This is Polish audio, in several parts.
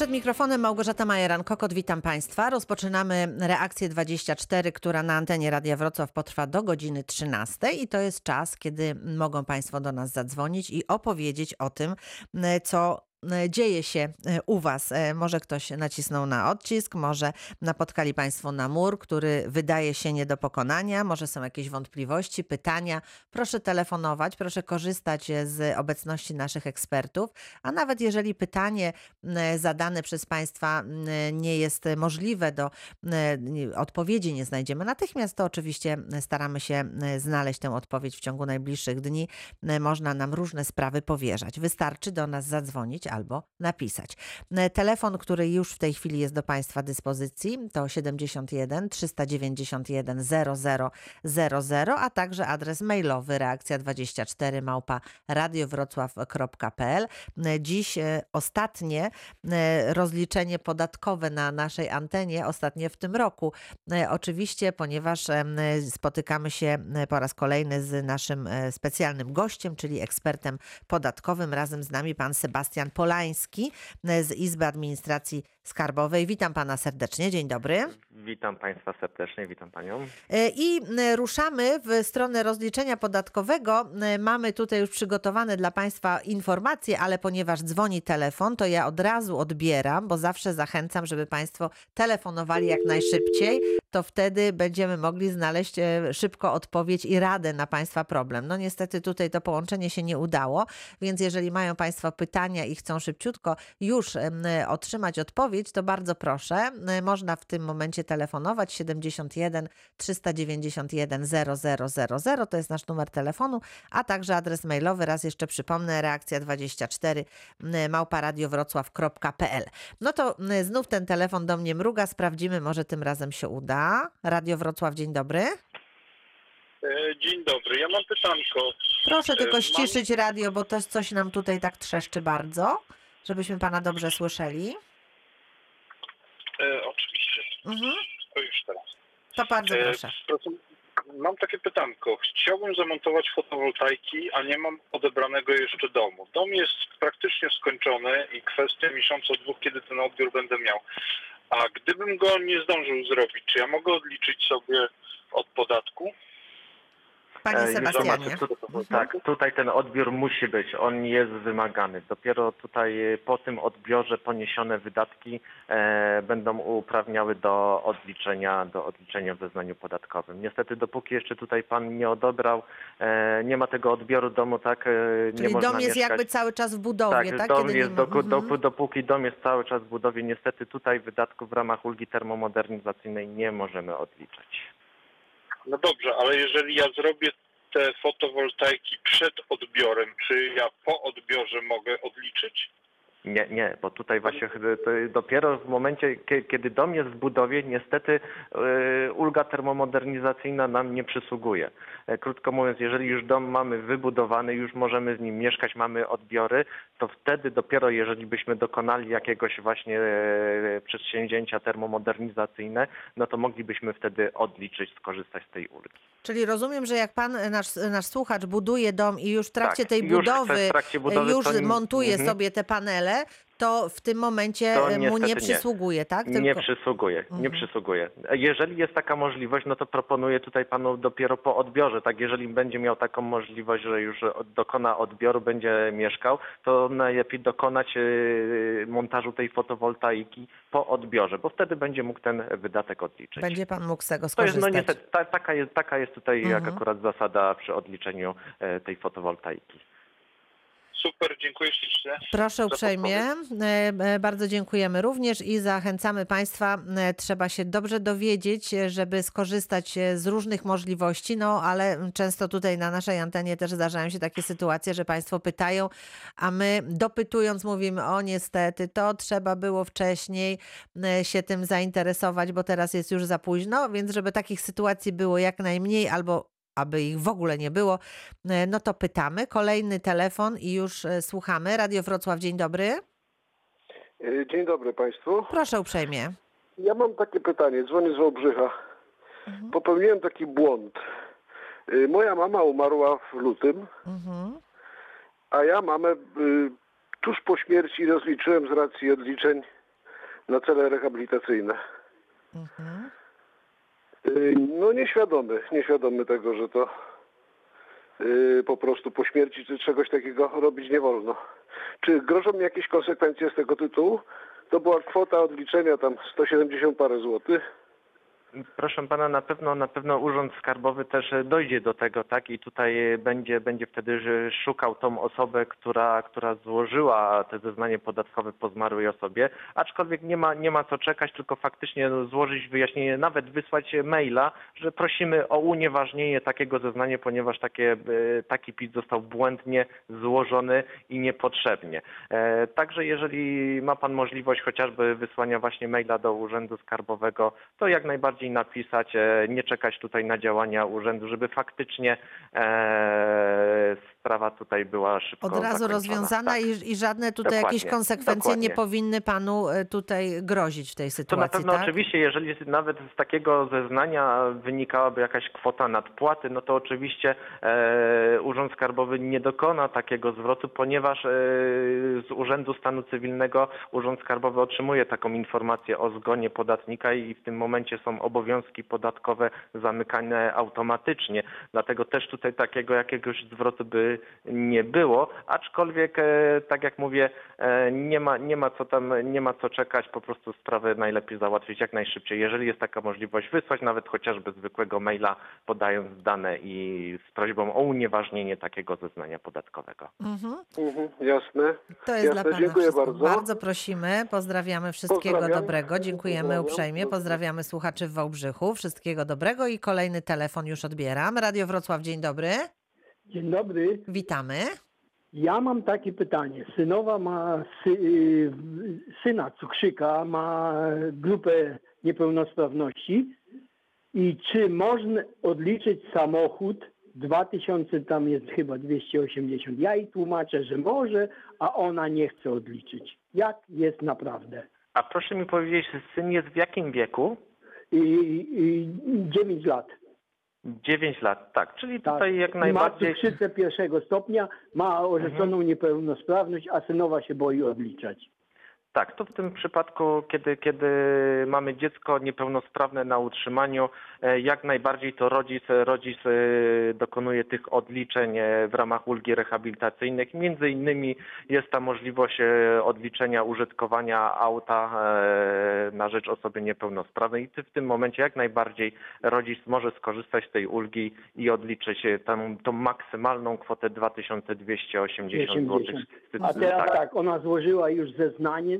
Przed mikrofonem Małgorzata Majeran-Kokot, witam Państwa. Rozpoczynamy reakcję 24, która na antenie Radia Wrocław potrwa do godziny 13 i to jest czas, kiedy mogą Państwo do nas zadzwonić i opowiedzieć o tym, co dzieje się u Was. Może ktoś nacisnął na odcisk, może napotkali Państwo na mur, który wydaje się nie do pokonania, może są jakieś wątpliwości, pytania. Proszę telefonować, proszę korzystać z obecności naszych ekspertów, a nawet jeżeli pytanie zadane przez Państwa nie jest możliwe, do odpowiedzi nie znajdziemy natychmiast, to oczywiście staramy się znaleźć tę odpowiedź w ciągu najbliższych dni. Można nam różne sprawy powierzać. Wystarczy do nas zadzwonić albo napisać. Telefon, który już w tej chwili jest do Państwa dyspozycji to 71 391 0000, a także adres mailowy reakcja24 małpa radiowrocław.pl. Dziś ostatnie rozliczenie podatkowe na naszej antenie, ostatnie w tym roku. Oczywiście, ponieważ spotykamy się po raz kolejny z naszym specjalnym gościem, czyli ekspertem podatkowym. Razem z nami pan Sebastian Polański z Izby Administracji Skarbowej. Witam pana serdecznie. Dzień dobry. Witam państwa serdecznie, witam panią. I ruszamy w stronę rozliczenia podatkowego. Mamy tutaj już przygotowane dla państwa informacje, ale ponieważ dzwoni telefon, to ja od razu odbieram, bo zawsze zachęcam, żeby państwo telefonowali jak najszybciej. To wtedy będziemy mogli znaleźć szybko odpowiedź i radę na państwa problem. No niestety tutaj to połączenie się nie udało, więc jeżeli mają państwo pytania i chcą szybciutko już otrzymać odpowiedź, to bardzo proszę. Można w tym momencie telefonować 71 391 0000 to jest nasz numer telefonu, a także adres mailowy. Raz jeszcze przypomnę, reakcja24 małparadiowrocław.pl. No to znów ten telefon do mnie mruga, sprawdzimy, może tym razem się uda. Radio Wrocław, dzień dobry. Dzień dobry, ja mam pytanko. Proszę tylko Mam- ściszyć radio, bo to coś nam tutaj tak trzeszczy bardzo, żebyśmy pana dobrze słyszeli. E, oczywiście, Mhm. to już teraz. To bardzo E, proszę. proszę, mam takie pytanko. Chciałbym zamontować fotowoltaiki, a nie mam odebranego jeszcze domu. Dom jest praktycznie skończony i kwestia miesiąca, dwóch, kiedy ten odbiór będę miał. A gdybym go nie zdążył zrobić, czy ja mogę odliczyć sobie od podatku? Panie E, Sebastianie. tu- Tak, tutaj ten odbiór musi być, on jest wymagany. Dopiero tutaj e, po tym odbiorze poniesione wydatki e, będą uprawniały do odliczenia, do odliczenia w zeznaniu podatkowym. Niestety dopóki jeszcze tutaj pan nie odebrał, nie ma tego odbioru domu, tak nie Czyli można dom jest mieszkać. jakby cały czas w budowie, tak? Tak, dom Kiedy jest, nie ma... doku, Mhm. dopóki dom jest cały czas w budowie, niestety tutaj wydatków w ramach ulgi termomodernizacyjnej nie możemy odliczać. No dobrze, ale jeżeli ja zrobię te fotowoltaiki przed odbiorem, czy ja po odbiorze mogę odliczyć? Nie, nie, bo tutaj właśnie dopiero w momencie, kie- kiedy dom jest w budowie, niestety y, ulga termomodernizacyjna nam nie przysługuje. E, Krótko mówiąc, jeżeli już dom mamy wybudowany, już możemy z nim mieszkać, mamy odbiory, to wtedy dopiero jeżeli byśmy dokonali jakiegoś właśnie e, przedsięwzięcia termomodernizacyjne, no to moglibyśmy wtedy odliczyć, skorzystać z tej ulgi. Czyli rozumiem, że jak pan, nasz, nasz słuchacz buduje dom i już w trakcie Tak, tej już budowy, trakcie budowy już to nie- montuje mhm. sobie te panele, to w tym momencie To mu nie nie. przysługuje, tak? Nie Tylko- przysługuje, nie Mhm. przysługuje. Jeżeli jest taka możliwość, no to proponuję tutaj panu dopiero po odbiorze, tak, jeżeli będzie miał taką możliwość, że już dokona odbioru, będzie mieszkał, to najlepiej dokonać yy, montażu tej fotowoltaiki po odbiorze, bo wtedy będzie mógł ten wydatek odliczyć. Będzie pan mógł z tego To jest, skorzystać. no niestety, ta, taka, jest, taka jest tutaj jak Mhm. akurat zasada przy odliczeniu e, tej fotowoltaiki. Super, dziękuję ślicznie. Proszę uprzejmie. E, e, Bardzo dziękujemy również i zachęcamy Państwa. e, Trzeba się dobrze dowiedzieć, żeby skorzystać z różnych możliwości, no ale często tutaj na naszej antenie też zdarzają się takie sytuacje, że Państwo pytają, a my dopytując mówimy, o niestety, to trzeba było wcześniej się tym zainteresować, bo teraz jest już za późno, więc żeby takich sytuacji było jak najmniej albo aby ich w ogóle nie było, e, no to pytamy. Kolejny telefon i już e, słuchamy. Radio Wrocław, dzień dobry. E, Dzień dobry Państwu. Proszę uprzejmie. Ja mam takie pytanie, dzwonię z Wałbrzycha. Popełniłem taki błąd. Moja mama umarła w lutym, Mhm. a ja mamę tuż po śmierci rozliczyłem z racji odliczeń na cele rehabilitacyjne. Mhm. Y, No nieświadomy, nieświadomy tego, że to y, po prostu po śmierci czy czegoś takiego robić nie wolno. Czy grożą mi jakieś konsekwencje z tego tytułu? To była kwota odliczenia tam 170 parę złotych. Proszę pana, na pewno na pewno Urząd Skarbowy też dojdzie do tego, tak? I tutaj będzie, będzie wtedy szukał tą osobę, która, która złożyła te zeznanie podatkowe po zmarłej osobie, aczkolwiek nie ma, nie ma co czekać, tylko faktycznie no, złożyć wyjaśnienie, nawet wysłać maila, że prosimy o unieważnienie takiego zeznania, ponieważ takie, e, taki PIT został błędnie złożony i niepotrzebnie. E, Także jeżeli ma pan możliwość chociażby wysłania właśnie maila do Urzędu Skarbowego, to jak najbardziej napisać, e, nie czekać tutaj na działania urzędu, żeby faktycznie e, sprawa tutaj była szybko Od razu zakończona. rozwiązana Tak. i, i żadne tutaj jakieś Dokładnie, konsekwencje nie dokładnie. powinny panu e, tutaj grozić w tej To sytuacji, na pewno tak? oczywiście, jeżeli nawet z takiego zeznania wynikałaby jakaś kwota nadpłaty, no to oczywiście e, Urząd Skarbowy nie dokona takiego zwrotu, ponieważ e, z Urzędu Stanu Cywilnego Urząd Skarbowy otrzymuje taką informację o zgonie podatnika i w tym momencie są obowiązki podatkowe zamykane automatycznie. Dlatego też tutaj takiego jakiegoś zwrotu by nie było, aczkolwiek e, tak jak mówię, e, nie ma, nie ma co tam, nie ma co czekać, po prostu sprawę najlepiej załatwić jak najszybciej. Jeżeli jest taka możliwość, wysłać nawet chociażby zwykłego maila, podając dane i z prośbą o unieważnienie takiego zeznania podatkowego. Mhm. Mhm, jasne. To jest Jasne, dla pana dziękuję wszystko. bardzo. Bardzo prosimy, pozdrawiamy wszystkiego Pozdrawiam. dobrego, dziękujemy Pozdrawiam. uprzejmie, pozdrawiamy słuchaczy w Wałbrzychu, wszystkiego dobrego i kolejny telefon już odbieram. Radio Wrocław, dzień dobry, Dzień dobry. witamy. Ja mam takie pytanie. Synowa ma sy, y, syna cukrzyka, ma grupę niepełnosprawności i czy można odliczyć samochód 2000, tam jest chyba 280. Ja jej tłumaczę, że może, a ona nie chce odliczyć. Jak jest naprawdę? A proszę mi powiedzieć, syn jest w jakim wieku? I, i 9 lat. 9 lat, tak. Czyli Tak. tutaj jak najbardziej... Ma cukrzycę pierwszego stopnia, ma orzeczoną niepełnosprawność, a synowa się boi odliczać. Tak, to w tym przypadku, kiedy, kiedy mamy dziecko niepełnosprawne na utrzymaniu, e, jak najbardziej to rodzic, rodzic e, dokonuje tych odliczeń e, w ramach ulgi rehabilitacyjnych. Między innymi jest ta możliwość odliczenia użytkowania auta na rzecz osoby niepełnosprawnej i w tym momencie jak najbardziej rodzic może skorzystać z tej ulgi i odliczyć tą, tą maksymalną kwotę 2280 zł. 80. A teraz tak, ona złożyła już zeznanie.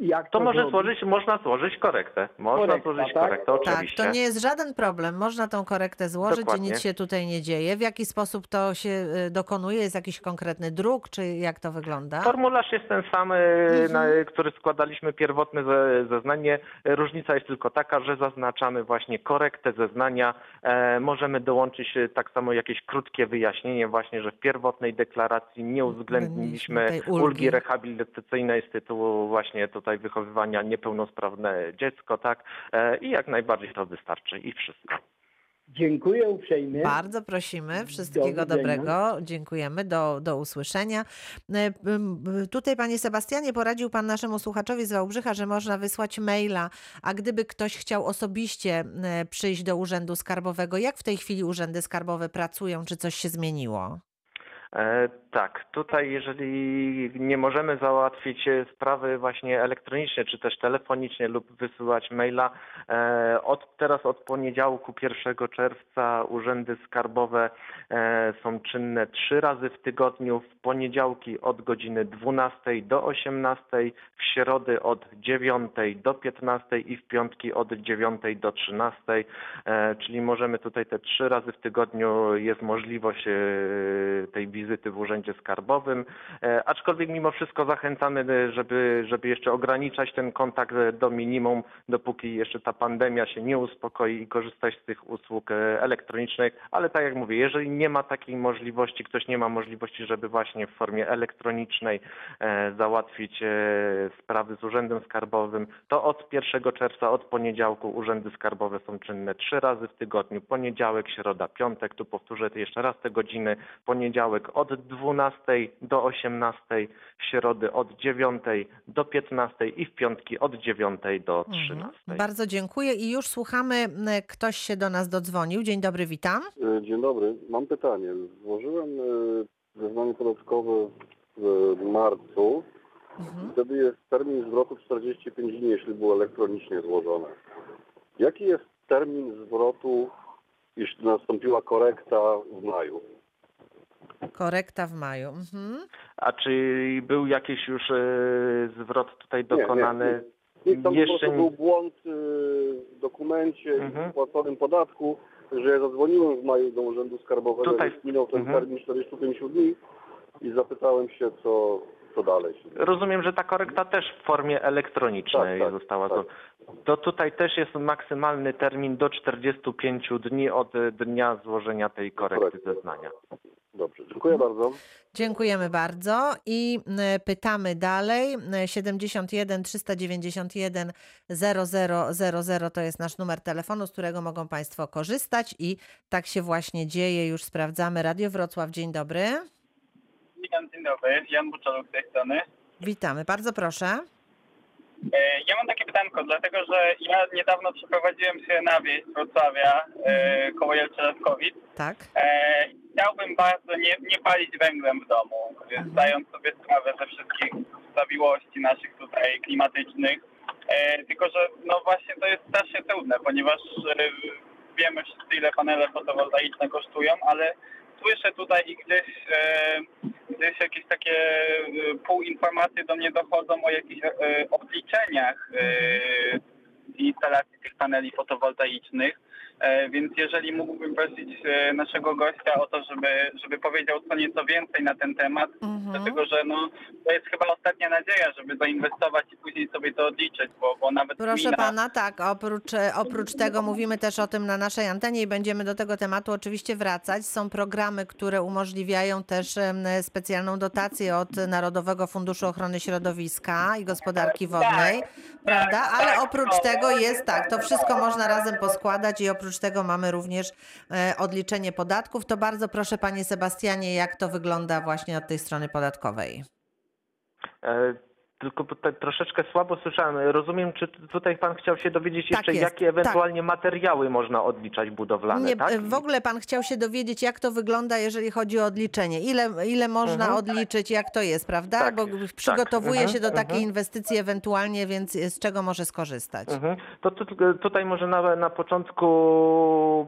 Jak To to może zrobić? złożyć, można złożyć korektę. Można Korekta, złożyć tak? korektę, Tak, oczywiście. to nie jest żaden problem. Można tą korektę złożyć Dokładnie. i nic się tutaj nie dzieje. W jaki sposób to się y, dokonuje? Jest jakiś konkretny druk, czy jak to wygląda? Formularz jest ten sam, e, Mhm. na, który składaliśmy pierwotne ze, zeznanie. Różnica jest tylko taka, że zaznaczamy właśnie korektę zeznania. E, możemy dołączyć tak samo jakieś krótkie wyjaśnienie właśnie, że w pierwotnej deklaracji nie uwzględniliśmy ulgi. ulgi rehabilitacyjnej z tytułu właśnie tutaj wychowywania niepełnosprawne dziecko, tak? E, I jak najbardziej to wystarczy i wszystko. Dziękuję uprzejmie. Bardzo prosimy, wszystkiego Do dobrego. Dziękujemy, do, do usłyszenia. E, Tutaj, panie Sebastianie, poradził pan naszemu słuchaczowi z Wałbrzycha, że można wysłać maila, a gdyby ktoś chciał osobiście e, przyjść do Urzędu Skarbowego, jak w tej chwili urzędy skarbowe pracują, czy coś się zmieniło? E, tak, tutaj jeżeli nie możemy załatwić e, sprawy właśnie elektronicznie, czy też telefonicznie lub wysyłać maila, e, od teraz od poniedziałku 1 czerwca urzędy skarbowe e, są czynne trzy razy w tygodniu, w poniedziałki od godziny 12 do 18, w środy od 9 do 15 i w piątki od 9 do 13, e, czyli możemy tutaj te trzy razy w tygodniu jest możliwość tej wizyty w urzędzie skarbowym, e, aczkolwiek mimo wszystko zachęcamy, e, żeby, żeby jeszcze ograniczać ten kontakt e, do minimum, dopóki jeszcze ta pandemia się nie uspokoi i korzystać z tych usług elektronicznych, ale tak jak mówię, jeżeli nie ma takiej możliwości, ktoś nie ma możliwości, żeby właśnie w formie elektronicznej załatwić sprawy z urzędem skarbowym, to od 1 czerwca, od poniedziałku urzędy skarbowe są czynne trzy razy w tygodniu, poniedziałek, środa, piątek, tu powtórzę jeszcze raz te godziny, poniedziałek od 12 12 do 18, w środy od 9 do 15 i w piątki od 9 do 13. Mhm. Bardzo dziękuję i już słuchamy, ktoś się do nas dodzwonił. Dzień dobry, witam. E, Dzień dobry. Mam pytanie. Złożyłem e, zeznanie podatkowe w marcu. Mhm. Wtedy jest termin zwrotu 45 dni, jeśli było elektronicznie złożone. Jaki jest termin zwrotu, jeśli nastąpiła korekta w maju? Korekta w maju. Mhm. A czy był jakiś już e, zwrot tutaj Nie, nie, dokonany? nie. Niech tam po Jeszcze nie- był błąd e, w dokumencie Mhm. i płaconym podatku, że ja zadzwoniłem w maju do Urzędu Skarbowego, Tutaj- minął ten Mhm. termin 45 dni i zapytałem się, co, co dalej. Rozumiem, że ta korekta też w formie elektronicznej Tak, tak, została. tak. To, to tutaj też jest maksymalny termin do 45 dni od e, dnia złożenia tej korekty Korekty. zeznania. Dobrze, dziękuję bardzo. Dziękujemy bardzo i pytamy dalej. M, 71 391 0000 to jest nasz numer telefonu, z którego mogą Państwo korzystać i tak się właśnie dzieje. Już sprawdzamy. Radio Wrocław, dzień dobry. Witam, dzień dobry. Jan Buczoluk z tej strony. Witamy, bardzo proszę. E, Ja mam takie pytanko, dlatego że ja niedawno przeprowadziłem się na wieś z Wrocławia e, koło Jelczerawkowic. Tak. E, Chciałbym bardzo nie, nie palić węglem w domu, e, zdając sobie sprawę ze wszystkich zawiłości naszych tutaj klimatycznych. Tylko, że no właśnie to jest strasznie trudne, ponieważ wiemy wszyscy ile panele fotowoltaiczne kosztują, ale słyszę tutaj i gdzieś, e, gdzieś jakieś takie e, półinformacje do mnie dochodzą o jakichś e, obliczeniach e, instalacji tych paneli fotowoltaicznych. E, Więc jeżeli mógłbym prosić e, naszego gościa o to, żeby, żeby powiedział co nieco więcej na ten temat, Mhm. dlatego że no, to jest chyba ostatnia nadzieja, żeby zainwestować i później sobie to odliczyć, bo, bo nawet Proszę gmina, pana, tak, oprócz, e, oprócz tego mówimy też o tym na naszej antenie i będziemy do tego tematu oczywiście wracać. Są programy, które umożliwiają też specjalną dotację od Narodowego Funduszu Ochrony Środowiska i Gospodarki Wodnej, prawda? Ale oprócz tego jest tak, to wszystko można razem poskładać i oprócz tego mamy również e, odliczenie podatków. To bardzo proszę panie Sebastianie, jak to wygląda właśnie od tej strony podatkowej. E, Tylko tutaj troszeczkę słabo słyszałem. Rozumiem, czy tutaj pan chciał się dowiedzieć Tak jeszcze, jest, jakie ewentualnie materiały można odliczać budowlane, Nie, tak? w ogóle pan chciał się dowiedzieć, jak to wygląda, jeżeli chodzi o odliczenie. Ile, ile można Mhm. odliczyć, jak to jest, prawda? Tak, Bo tak. przygotowuje Mhm, się do takiej mhm. inwestycji ewentualnie, więc z czego może skorzystać? Mhm. To tu, tutaj może na, na początku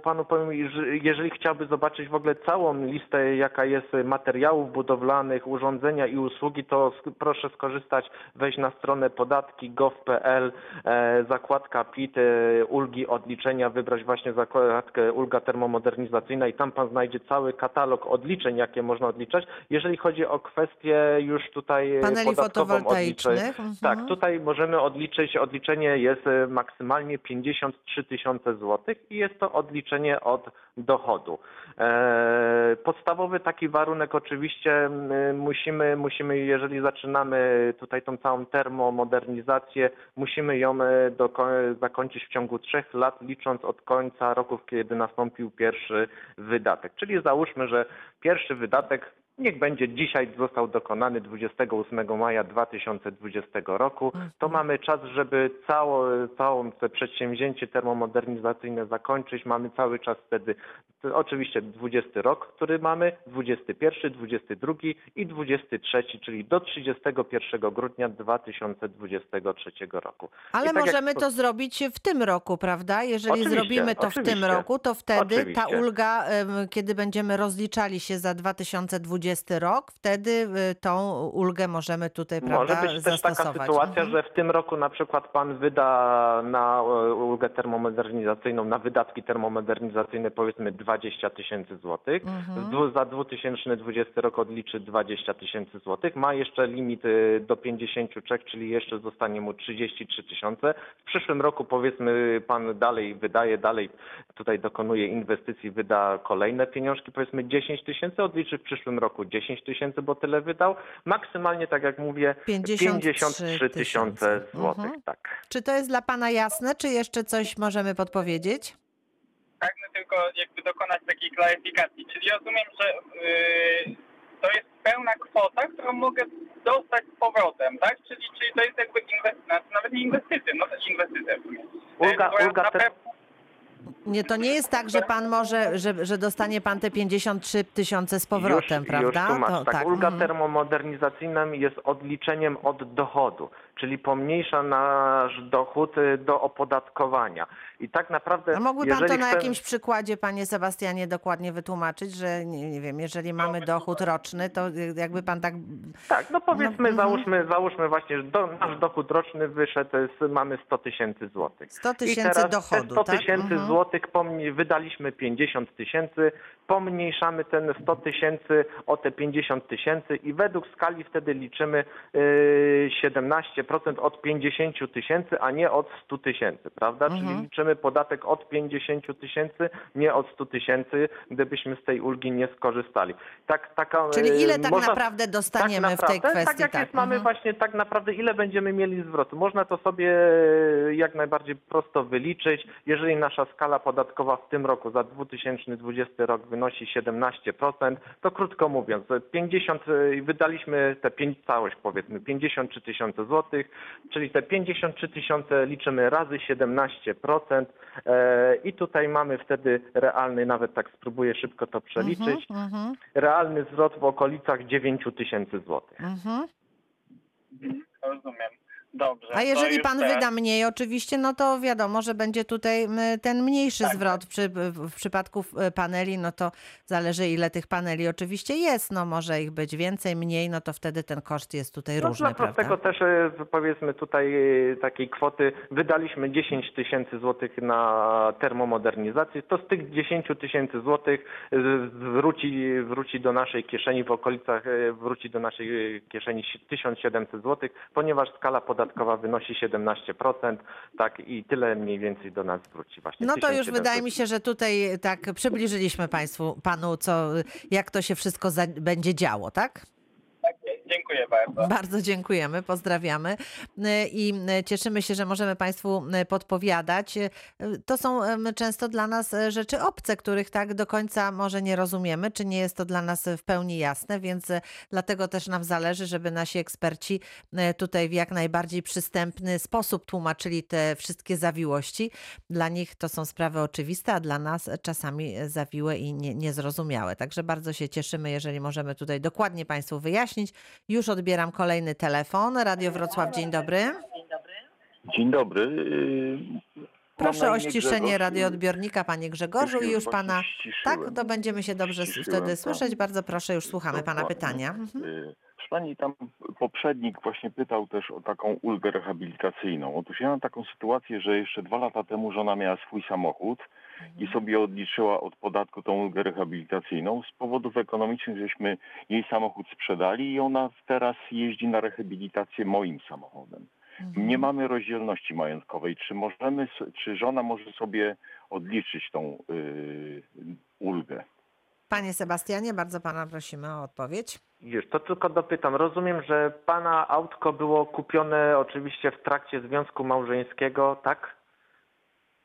panu powiem, że jeżeli chciałby zobaczyć w ogóle całą listę, jaka jest materiałów budowlanych, urządzenia i usługi, to proszę skorzystać, wejść na stronę podatki.gov.pl, e, zakładka PIT, e, ulgi odliczenia, wybrać właśnie zakładkę ulga termomodernizacyjna i tam pan znajdzie cały katalog odliczeń, jakie można odliczać. Jeżeli chodzi o kwestię już tutaj Paneli podatkową odliczeń, fotowoltaicznych. Mhm. tak, tutaj możemy odliczyć, odliczenie jest e, maksymalnie 53 tysiące złotych i jest to odliczenie od dochodu. Podstawowy taki warunek oczywiście musimy, musimy, jeżeli zaczynamy tutaj tą całą termomodernizację, musimy ją e, zakończyć w ciągu trzech lat, licząc od końca roku, kiedy nastąpił pierwszy wydatek. Czyli załóżmy, że pierwszy wydatek niech będzie dzisiaj został dokonany 28 maja 2020 roku. To mamy czas, żeby cało, całą to przedsięwzięcie termomodernizacyjne zakończyć. Mamy cały czas wtedy oczywiście 20 rok, który mamy, 21, 22 i 23, czyli do 31 grudnia 2023 roku. Ale tak jak możemy po- to zrobić w tym roku, prawda? Jeżeli Oczywiście, zrobimy to w tym oczywiście. roku, to wtedy ta Oczywiście. ulga, em, kiedy będziemy rozliczali się za 2020 rok, wtedy y, tą ulgę możemy tutaj, prawda, Może być też taka sytuacja, Mhm. że w tym roku na przykład pan wyda na e, ulgę termomodernizacyjną, na wydatki termomodernizacyjne powiedzmy 20 tysięcy złotych. Mhm. Za 2020 rok odliczy 20 tysięcy złotych. Ma jeszcze limit e, do 53, czyli jeszcze zostanie mu 33 tysiące. W przyszłym roku powiedzmy pan dalej wydaje, dalej tutaj dokonuje inwestycji, wyda kolejne pieniążki, powiedzmy 10 tysięcy, odliczy w przyszłym roku 10 tysięcy, bo tyle wydał. Maksymalnie, tak jak mówię, 53 53 tysiące złotych. Mhm. Tak. Czy to jest dla pana jasne, czy jeszcze coś możemy podpowiedzieć? pragnę tylko jakby dokonać takiej klaryfikacji. Czyli rozumiem, że yy, to jest pełna kwota, którą mogę dostać z powrotem, tak? Czyli, czyli to jest jakby inwestycja, nawet nie inwestycja, no to inwestycja w sumie. Ulga- ulga te- Nie, to nie jest tak, że pan może, że, że dostanie pan te 53 tysiące z powrotem, już, prawda? Już tłumacz, To- tak. Ulga mhm. termomodernizacyjna jest odliczeniem od dochodu, czyli pomniejsza nasz dochód y, do opodatkowania. I tak naprawdę, A mógłby pan to na chcemy- jakimś przykładzie, panie Sebastianie, dokładnie wytłumaczyć, że nie, nie wiem, jeżeli mamy dochód roczny, to jakby pan tak. Tak, no powiedzmy, No, mhm. załóżmy, załóżmy właśnie, że do, nasz dochód roczny wyszedł, z, mamy 100 tysięcy złotych. 100 I tysięcy dochodu, te 100 tak? tysięcy Mhm. złotych pomni- wydaliśmy 50 tysięcy, pomniejszamy ten 100 tysięcy o te 50 tysięcy i według skali wtedy liczymy yy, 17% od 50 tysięcy, a nie od 100 tysięcy, prawda? Mhm. Czyli liczymy podatek od 50 tysięcy, nie od 100 tysięcy, gdybyśmy z tej ulgi nie skorzystali. Tak, taka, Czyli yy, ile tak można- naprawdę dostaniemy tak w tej naprawdę, kwestii? Tak jak jest, mamy mhm. właśnie tak naprawdę, ile będziemy mieli zwrotu. Można to sobie e, jak najbardziej prosto wyliczyć. Jeżeli nasza skala podatkowa w tym roku za 2020 rok wynosi 17%, to krótko mówiąc, 50, e, wydaliśmy te 5, całość powiedzmy 53 tysiące złotych, czyli te 53 tysiące liczymy razy 17% e, i tutaj mamy wtedy realny, nawet tak spróbuję szybko to przeliczyć, Mhm, mhm, realny zwrot w okolicach 9 tysięcy złotych. mhm. Rozumiem. Dobrze. A jeżeli pan teraz- wyda mniej oczywiście, no to wiadomo, że będzie tutaj ten mniejszy Tak, zwrot. Przy, w przypadku e, paneli, no to zależy ile tych paneli oczywiście jest. No może ich być więcej, mniej, no to wtedy ten koszt jest tutaj No, różny, dla prostego prawda? też e, powiedzmy tutaj e, takiej kwoty wydaliśmy 10 tysięcy złotych na termomodernizację, to z tych 10 tysięcy złotych wróci, wróci do naszej kieszeni w okolicach, wróci do naszej kieszeni 1700 złotych, ponieważ skala podatkowa wynosi 17%, tak i tyle mniej więcej do nas wróci właśnie. No to już 1700 wydaje mi się, że tutaj tak przybliżyliśmy państwu, panu, co, jak to się wszystko za, będzie działo, tak? Tak jest. Dziękuję bardzo. Bardzo dziękujemy, pozdrawiamy Y, i y, cieszymy się, że możemy Państwu y, podpowiadać. To są często dla nas e, rzeczy obce, których tak do końca może nie rozumiemy, czy nie jest to dla nas w pełni jasne, więc e, dlatego też nam zależy, żeby nasi eksperci e, tutaj w jak najbardziej przystępny sposób tłumaczyli te wszystkie zawiłości. Dla nich to są sprawy oczywiste, a dla nas czasami zawiłe i nie, niezrozumiałe. Także bardzo się cieszymy, jeżeli możemy tutaj dokładnie Państwu wyjaśnić. Już odbieram kolejny telefon. Radio Wrocław, dzień dobry. Dzień dobry. Yy, Proszę o ściszenie Grzegorz. radioodbiornika, panie Grzegorzu, Już, i już już pana. ściszyłem. Tak, to będziemy się dobrze Ściszyłem, wtedy tak. słyszeć. Bardzo proszę, już słuchamy pana pytania. Mhm. Yy, Proszę Pani, tam poprzednik właśnie pytał też o taką ulgę rehabilitacyjną. Otóż ja mam taką sytuację, że jeszcze dwa lata temu żona miała swój samochód i sobie odliczyła od podatku tą ulgę rehabilitacyjną. Z powodów ekonomicznych żeśmy jej samochód sprzedali i ona teraz jeździ na rehabilitację moim samochodem. Mhm. Nie mamy rozdzielności majątkowej. Czy możemy, czy żona może sobie odliczyć tą yy, ulgę? Panie Sebastianie, bardzo pana prosimy o odpowiedź. Już, to tylko dopytam. Rozumiem, że pana autko było kupione oczywiście w trakcie związku małżeńskiego, tak?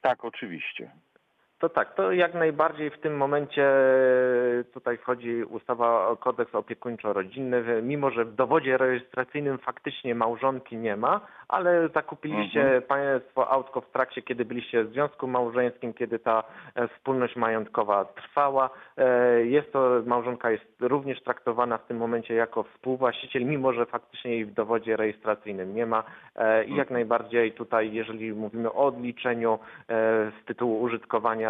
Tak, oczywiście. To tak, to jak najbardziej w tym momencie e, tutaj wchodzi ustawa o kodeks opiekuńczo-rodzinny, mimo że w dowodzie rejestracyjnym faktycznie małżonki nie ma, ale zakupiliście Mhm. państwo autko w trakcie, kiedy byliście w związku małżeńskim, kiedy ta e, wspólność majątkowa trwała. E, Jest to, małżonka jest również traktowana w tym momencie jako współwłaściciel, mimo że faktycznie jej w dowodzie rejestracyjnym nie ma. E, I jak najbardziej tutaj, jeżeli mówimy o odliczeniu e, z tytułu użytkowania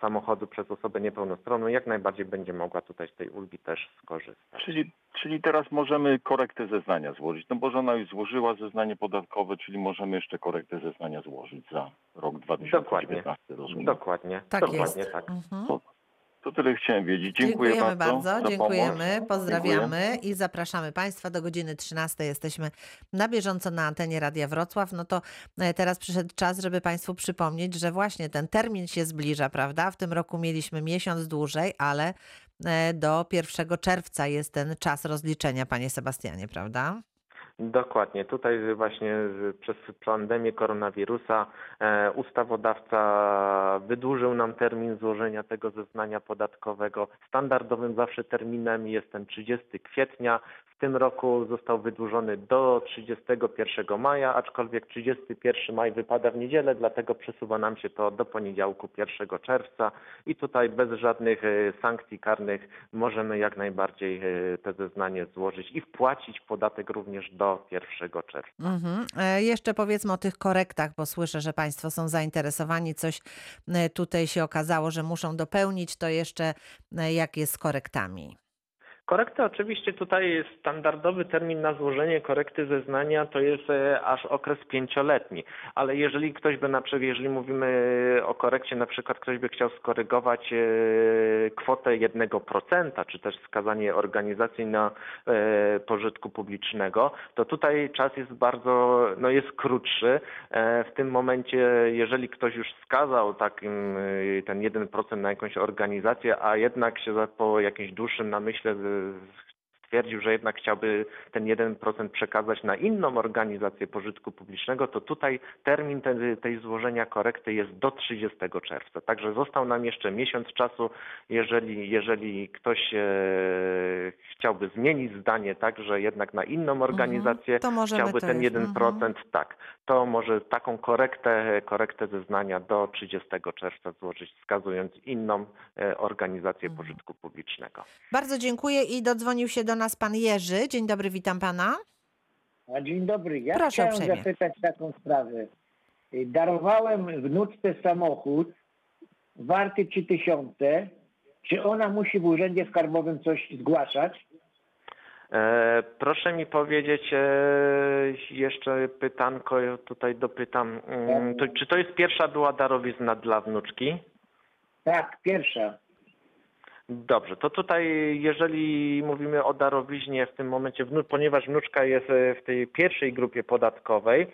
samochodu przez osobę niepełnosprawną, jak najbardziej będzie mogła tutaj z tej ulgi też skorzystać. Czyli, czyli teraz możemy korektę zeznania złożyć. No bo żona już złożyła zeznanie podatkowe, czyli możemy jeszcze korektę zeznania złożyć za rok 2019, rozumiem. Dokładnie, Tak dokładnie jest. tak. Mhm. To, to tyle chciałem wiedzieć. Dziękuję Dziękujemy bardzo. bardzo, dziękujemy, pomoc. pozdrawiamy i zapraszamy Państwa do godziny 13. Jesteśmy na bieżąco na antenie Radia Wrocław. No to e, teraz przyszedł czas, żeby Państwu przypomnieć, że właśnie ten termin się zbliża, prawda? W tym roku mieliśmy miesiąc dłużej, ale e, do 1 czerwca jest ten czas rozliczenia, Panie Sebastianie, prawda? Dokładnie. Tutaj właśnie przez pandemię koronawirusa e, ustawodawca wydłużył nam termin złożenia tego zeznania podatkowego. Standardowym zawsze terminem jest ten 30 kwietnia. W tym roku został wydłużony do 31 maja, aczkolwiek 31 maj wypada w niedzielę, dlatego przesuwa nam się to do poniedziałku 1 czerwca i tutaj bez żadnych e, sankcji karnych możemy jak najbardziej e, te zeznanie złożyć i wpłacić podatek również do 1 czerwca. Mhm. E, Jeszcze powiedzmy o tych korektach, bo słyszę, że Państwo są zainteresowani. Coś e, tutaj się okazało, że muszą dopełnić. To jeszcze e, jak jest z korektami? Korekta oczywiście tutaj standardowy termin na złożenie korekty zeznania to jest e, aż okres pięcioletni, ale jeżeli ktoś by na przykład, jeżeli mówimy o korekcie, na przykład ktoś by chciał skorygować e, kwotę 1%, czy też wskazanie organizacji na e, pożytku publicznego, to tutaj czas jest bardzo, no jest krótszy. E, W tym momencie, jeżeli ktoś już wskazał takim e, ten 1% na jakąś organizację, a jednak się po jakimś dłuższym namyśle is stwierdził, że jednak chciałby ten 1% przekazać na inną organizację pożytku publicznego, to tutaj termin tej, tej złożenia korekty jest do 30 czerwca. Także został nam jeszcze miesiąc czasu, jeżeli, jeżeli ktoś e, chciałby zmienić zdanie tak, że jednak na inną organizację Mhm. To możemy chciałby ten już, 1%, mhm. tak, to może taką korektę, korektę zeznania do 30 czerwca złożyć, wskazując inną e, organizację Mhm. pożytku publicznego. Bardzo dziękuję i dodzwonił się do nas pan Jerzy. Dzień dobry, witam pana. A dzień dobry. Ja Proszę chciałem uprzejmie. zapytać taką sprawę. Y, Darowałem wnuczce samochód warty 3000. Czy ona musi w urzędzie skarbowym coś zgłaszać? E, proszę mi powiedzieć e, jeszcze pytanko, tutaj dopytam, mm, to, czy to jest pierwsza była darowizna dla wnuczki? Tak, pierwsza. Dobrze, to tutaj jeżeli mówimy o darowiźnie w tym momencie, ponieważ wnuczka jest e, w tej pierwszej grupie podatkowej.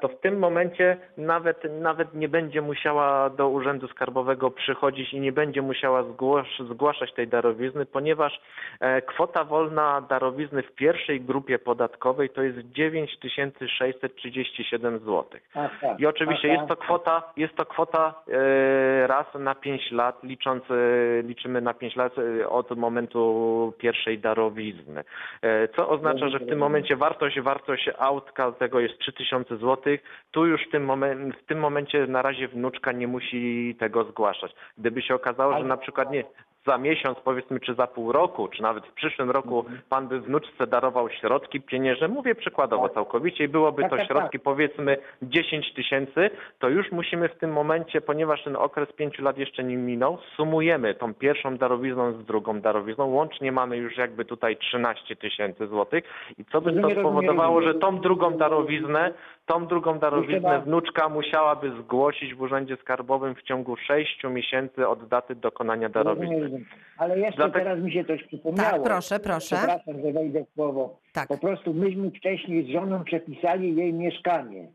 To w tym momencie nawet, nawet nie będzie musiała do Urzędu Skarbowego przychodzić i nie będzie musiała zgłasz, zgłaszać tej darowizny, ponieważ e, kwota wolna darowizny w pierwszej grupie podatkowej to jest 9637 zł. Tak. I oczywiście jest to tak. kwota, jest to kwota e, raz na 5 lat, licząc, e, liczymy na 5 lat e, od momentu pierwszej darowizny. E, co oznacza, że w tym momencie wartość, wartość autka tego jest 3000 zł. Tu już w tym, momen- w tym momencie na razie wnuczka nie musi tego zgłaszać. Gdyby się okazało, że na przykład nie za miesiąc, powiedzmy, czy za pół roku, czy nawet w przyszłym roku Mhm. pan by wnuczce darował środki pieniężne, mówię przykładowo całkowicie i byłoby Tak, to tak, środki powiedzmy 10 tysięcy, to już musimy w tym momencie, ponieważ ten okres pięciu lat jeszcze nie minął, sumujemy tą pierwszą darowizną z drugą darowizną, łącznie mamy już jakby tutaj 13 tysięcy złotych. I co by to Rozumiem, spowodowało, że tą drugą darowiznę, tą drugą darowiznę wnuczka musiałaby zgłosić w Urzędzie Skarbowym w ciągu 6 miesięcy od daty dokonania darowizny. Ale jeszcze Dlatego- teraz mi się coś przypomniało. Tak, proszę, proszę. Przepraszam, że wejdę w słowo. Tak. Po prostu myśmy wcześniej z żoną przepisali jej mieszkanie.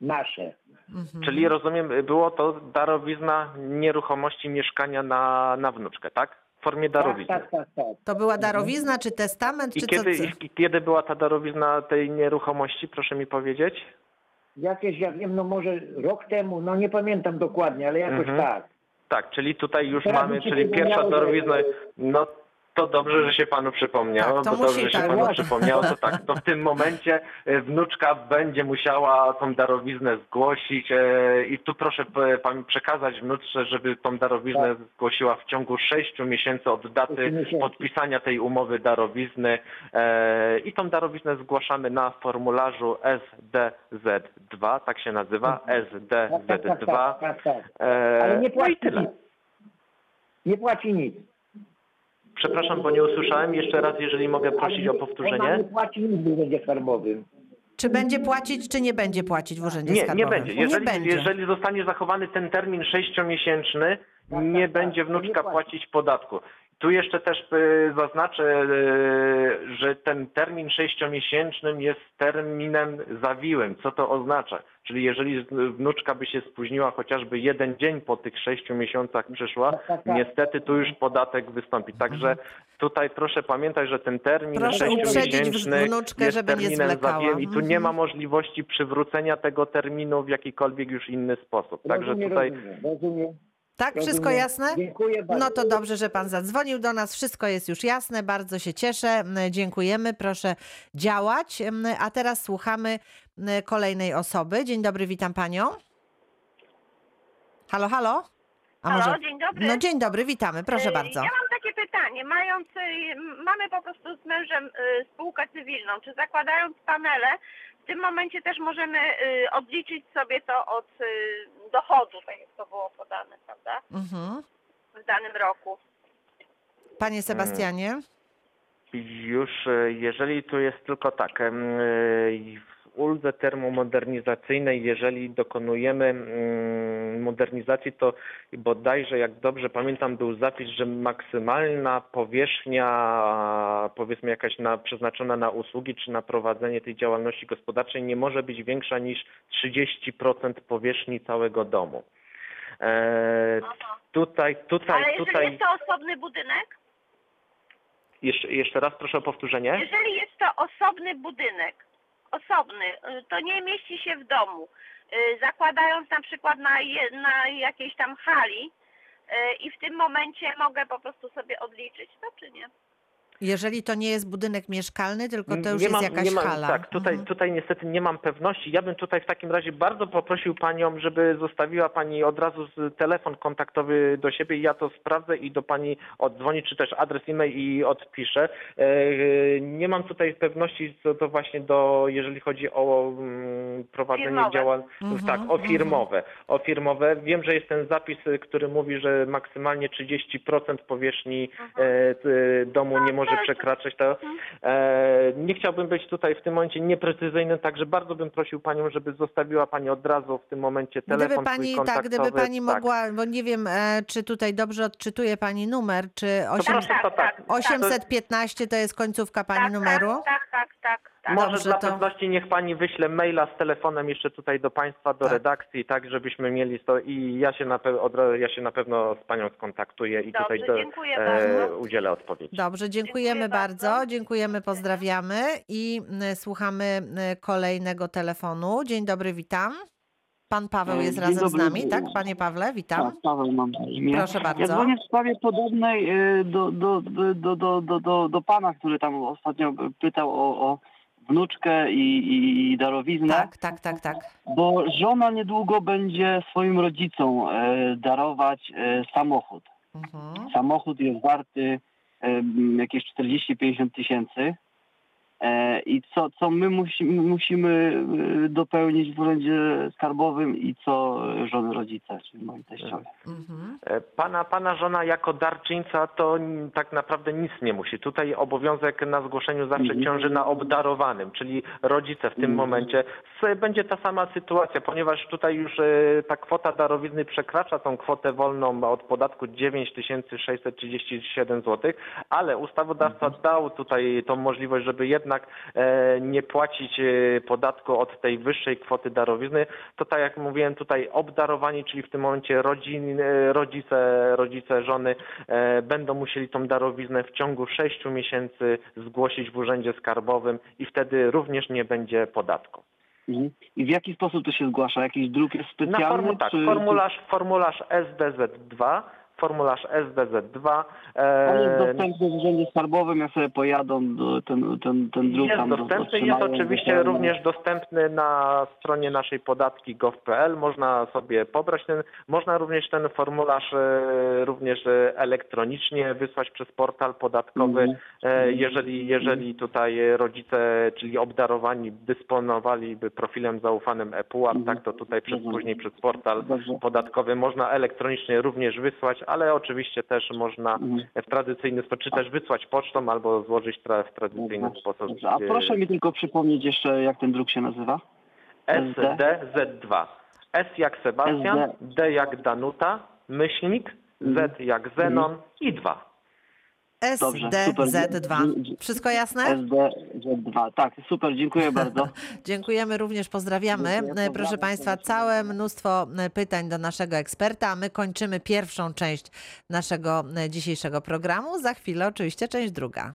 Nasze. Mhm. Czyli rozumiem, było to darowizna nieruchomości mieszkania na, na wnuczkę, tak? W formie Tak, darowizny. tak, tak, tak. To była darowizna, czy testament, I czy kiedy, co? i kiedy była ta darowizna tej nieruchomości, proszę mi powiedzieć? Jakieś, ja wiem, no może rok temu, no nie pamiętam dokładnie, ale jakoś Mhm. tak. Tak, czyli tutaj już Teraz mamy, czyli pierwsza darowizna, no to dobrze, że się panu przypomniało, Tak, to bo musi, dobrze, że tak. się panu przypomniało, to tak, to w tym momencie e, wnuczka będzie musiała tą darowiznę zgłosić e, i tu proszę p- pan przekazać wnuczce, żeby tą darowiznę zgłosiła w ciągu sześciu miesięcy od daty miesięcy. podpisania tej umowy darowizny e, i tą darowiznę zgłaszamy na formularzu SDZ2, tak się nazywa, Tak, tak, tak, SDZ2. tak, tak, tak. E, Ale nie no i płaci tyle. nic. Nie płaci nic. Przepraszam, bo nie usłyszałem. Jeszcze raz, jeżeli mogę prosić o powtórzenie. nie płaci w urzędzie skarbowym. Czy będzie płacić, czy nie będzie płacić w Urzędzie Nie, nie Skarbowym? będzie. Jeżeli, nie będzie. jeżeli zostanie zachowany ten termin sześciomiesięczny, Tak, nie tak, tak. będzie wnuczka płaci. płacić podatku. Tu jeszcze też y, zaznaczę, y, że ten termin sześciomiesięczny jest terminem zawiłym. Co to oznacza? Czyli jeżeli wnuczka by się spóźniła chociażby jeden dzień po tych sześciu miesiącach przyszła, Tak, tak, tak. niestety tu już podatek wystąpi. Także tutaj proszę pamiętać, że ten termin Proszę sześciomiesięczny wnuczkę, jest żeby nie terminem zwlekała. zawiłym i tu nie Mhm. ma możliwości przywrócenia tego terminu w jakikolwiek już inny sposób. Także tutaj rozumiem, rozumiem, Tak, wszystko rozumiem. jasne? Dziękuję bardzo. No to dobrze, że pan zadzwonił do nas. Wszystko jest już jasne. Bardzo się cieszę. Dziękujemy. Proszę działać. A teraz słuchamy kolejnej osoby. Dzień dobry, witam panią. Halo, halo? A Halo, dzień dobry. No dzień dobry, witamy. Proszę Y, bardzo. Ja mam takie pytanie. Mając, y, mamy po prostu z mężem y, spółkę cywilną. Czy zakładając panele, w tym momencie też możemy y, odliczyć sobie to od y, dochodu, tak jak to było podane, prawda? Mhm. W danym roku. Panie Sebastianie? Już, e, jeżeli tu jest tylko tak, uldze termomodernizacyjnej, jeżeli dokonujemy mm, modernizacji, to bodajże, jak dobrze pamiętam, był zapis, że maksymalna powierzchnia, powiedzmy jakaś na, przeznaczona na usługi czy na prowadzenie tej działalności gospodarczej nie może być większa niż 30% powierzchni całego domu. E, tutaj, tutaj, Ale jeżeli tutaj, jest to osobny budynek? jeszcze, jeszcze raz proszę o powtórzenie. Jeżeli jest to osobny budynek, osobny, y, to nie mieści się w domu. Y, Zakładając na przykład na, na jakiejś tam hali y, i w tym momencie mogę po prostu sobie odliczyć to, czy nie? Jeżeli to nie jest budynek mieszkalny, tylko to już Nie jest mam- jakaś nie mam- hala. Tak, tutaj, Mhm. tutaj niestety nie mam pewności. Ja bym tutaj w takim razie bardzo poprosił Panią, żeby zostawiła Pani od razu telefon kontaktowy do siebie i ja to sprawdzę i do Pani oddzwoni, czy też adres e-mail i odpiszę. E, Nie mam tutaj pewności co to właśnie do, jeżeli chodzi o mm, prowadzenie Firmowe. działań, Mhm, tak, o mhm. firmowe, o firmowe. Wiem, że jest ten zapis, który mówi, że maksymalnie 30% powierzchni e, t- domu nie może przekraczać to. E, nie chciałbym być tutaj w tym momencie nieprecyzyjny, także bardzo bym prosił Panią, żeby zostawiła Pani od razu w tym momencie telefon Gdyby swój pani, tak, gdyby pani Tak. mogła, bo nie wiem, e, czy tutaj dobrze odczytuje pani numer, czy To osiem- proszę, to tak. 815 to jest końcówka pani tak, numeru? Tak, tak, tak, tak. tak. Tak. Może Dobrze, dla to... pewności niech pani wyśle maila z telefonem jeszcze tutaj do państwa, do tak. redakcji, tak żebyśmy mieli to i ja się na, pe... ja się na pewno z panią skontaktuję i Dobrze, tutaj do, e, udzielę odpowiedzi. Dobrze, dziękujemy Dziękuję bardzo. bardzo. Dziękujemy, pozdrawiamy i e, słuchamy e, kolejnego telefonu. Dzień dobry, witam. Pan Paweł e, jest Dzień razem dobry, z nami, tak? Panie Pawle, witam. Tak, Paweł mam na imię. Proszę bardzo. Ja dzwonię w sprawie podobnej do, do, do, do, do, do, do pana, który tam ostatnio pytał o, o wnuczkę i, i, i darowiznę, Tak, tak, tak, tak. bo żona niedługo będzie swoim rodzicom e, darować e, samochód. Mhm. Samochód jest warty e, jakieś 40-50 tysięcy. E, I co, co my musi, musimy e, dopełnić w urzędzie skarbowym i co żony rodzice, czyli moi teściowie. Mhm. E, Pana, pana żona jako darczyńca to tak naprawdę nic nie musi. Tutaj obowiązek na zgłoszeniu zawsze Mhm. ciąży na obdarowanym, czyli rodzice w tym Mhm. momencie. Będzie ta sama sytuacja, ponieważ tutaj już ta kwota darowizny przekracza tą kwotę wolną od podatku 9637 zł, ale ustawodawca dał tutaj tą możliwość, żeby jednak e, nie płacić e, podatku od tej wyższej kwoty darowizny. To tak jak mówiłem tutaj obdarowani, czyli w tym momencie rodzin, e, rodzice, rodzice żony będą musieli tą darowiznę w ciągu 6 miesięcy zgłosić w urzędzie skarbowym i wtedy również nie będzie podatku. Mhm. I w jaki sposób to się zgłasza? Jakiś druk jest Na specjalny? formu, tak, czy, formularz, formularz SDZ2, formularz SDZ2. On jest e, dostępny w urzędzie skarbowym, jak sobie pojadą do, ten, ten, ten druk Jest tam do- dostępny, jest oczywiście również dostępny na stronie naszej podatki.gov.pl. Można sobie pobrać ten, można również ten formularz e, również e, elektronicznie wysłać przez portal podatkowy. Mhm. E, Jeżeli, jeżeli tutaj rodzice, czyli obdarowani, dysponowaliby profilem zaufanym ePUAP, Mhm. tak to tutaj przez, Rozumiem. później przez portal podatkowy można elektronicznie również wysłać, ale oczywiście też można Mhm. w tradycyjny sposób, czy też wysłać pocztą albo złożyć tra- w tradycyjny sposób. A proszę mi tylko przypomnieć jeszcze, jak ten druk się nazywa? SDZ2. S jak Sebastian, SD. D jak Danuta, myślnik, Z jak Zenon i 2. Dobrze, super. SDZ2. Wszystko jasne? SDZ2. Tak, super, dziękuję bardzo. Dziękujemy również, pozdrawiamy. Dziękuję, Proszę Państwa, całe mnóstwo e, pytań do naszego eksperta. a My kończymy pierwszą część naszego e, dzisiejszego programu. Za chwilę oczywiście część druga.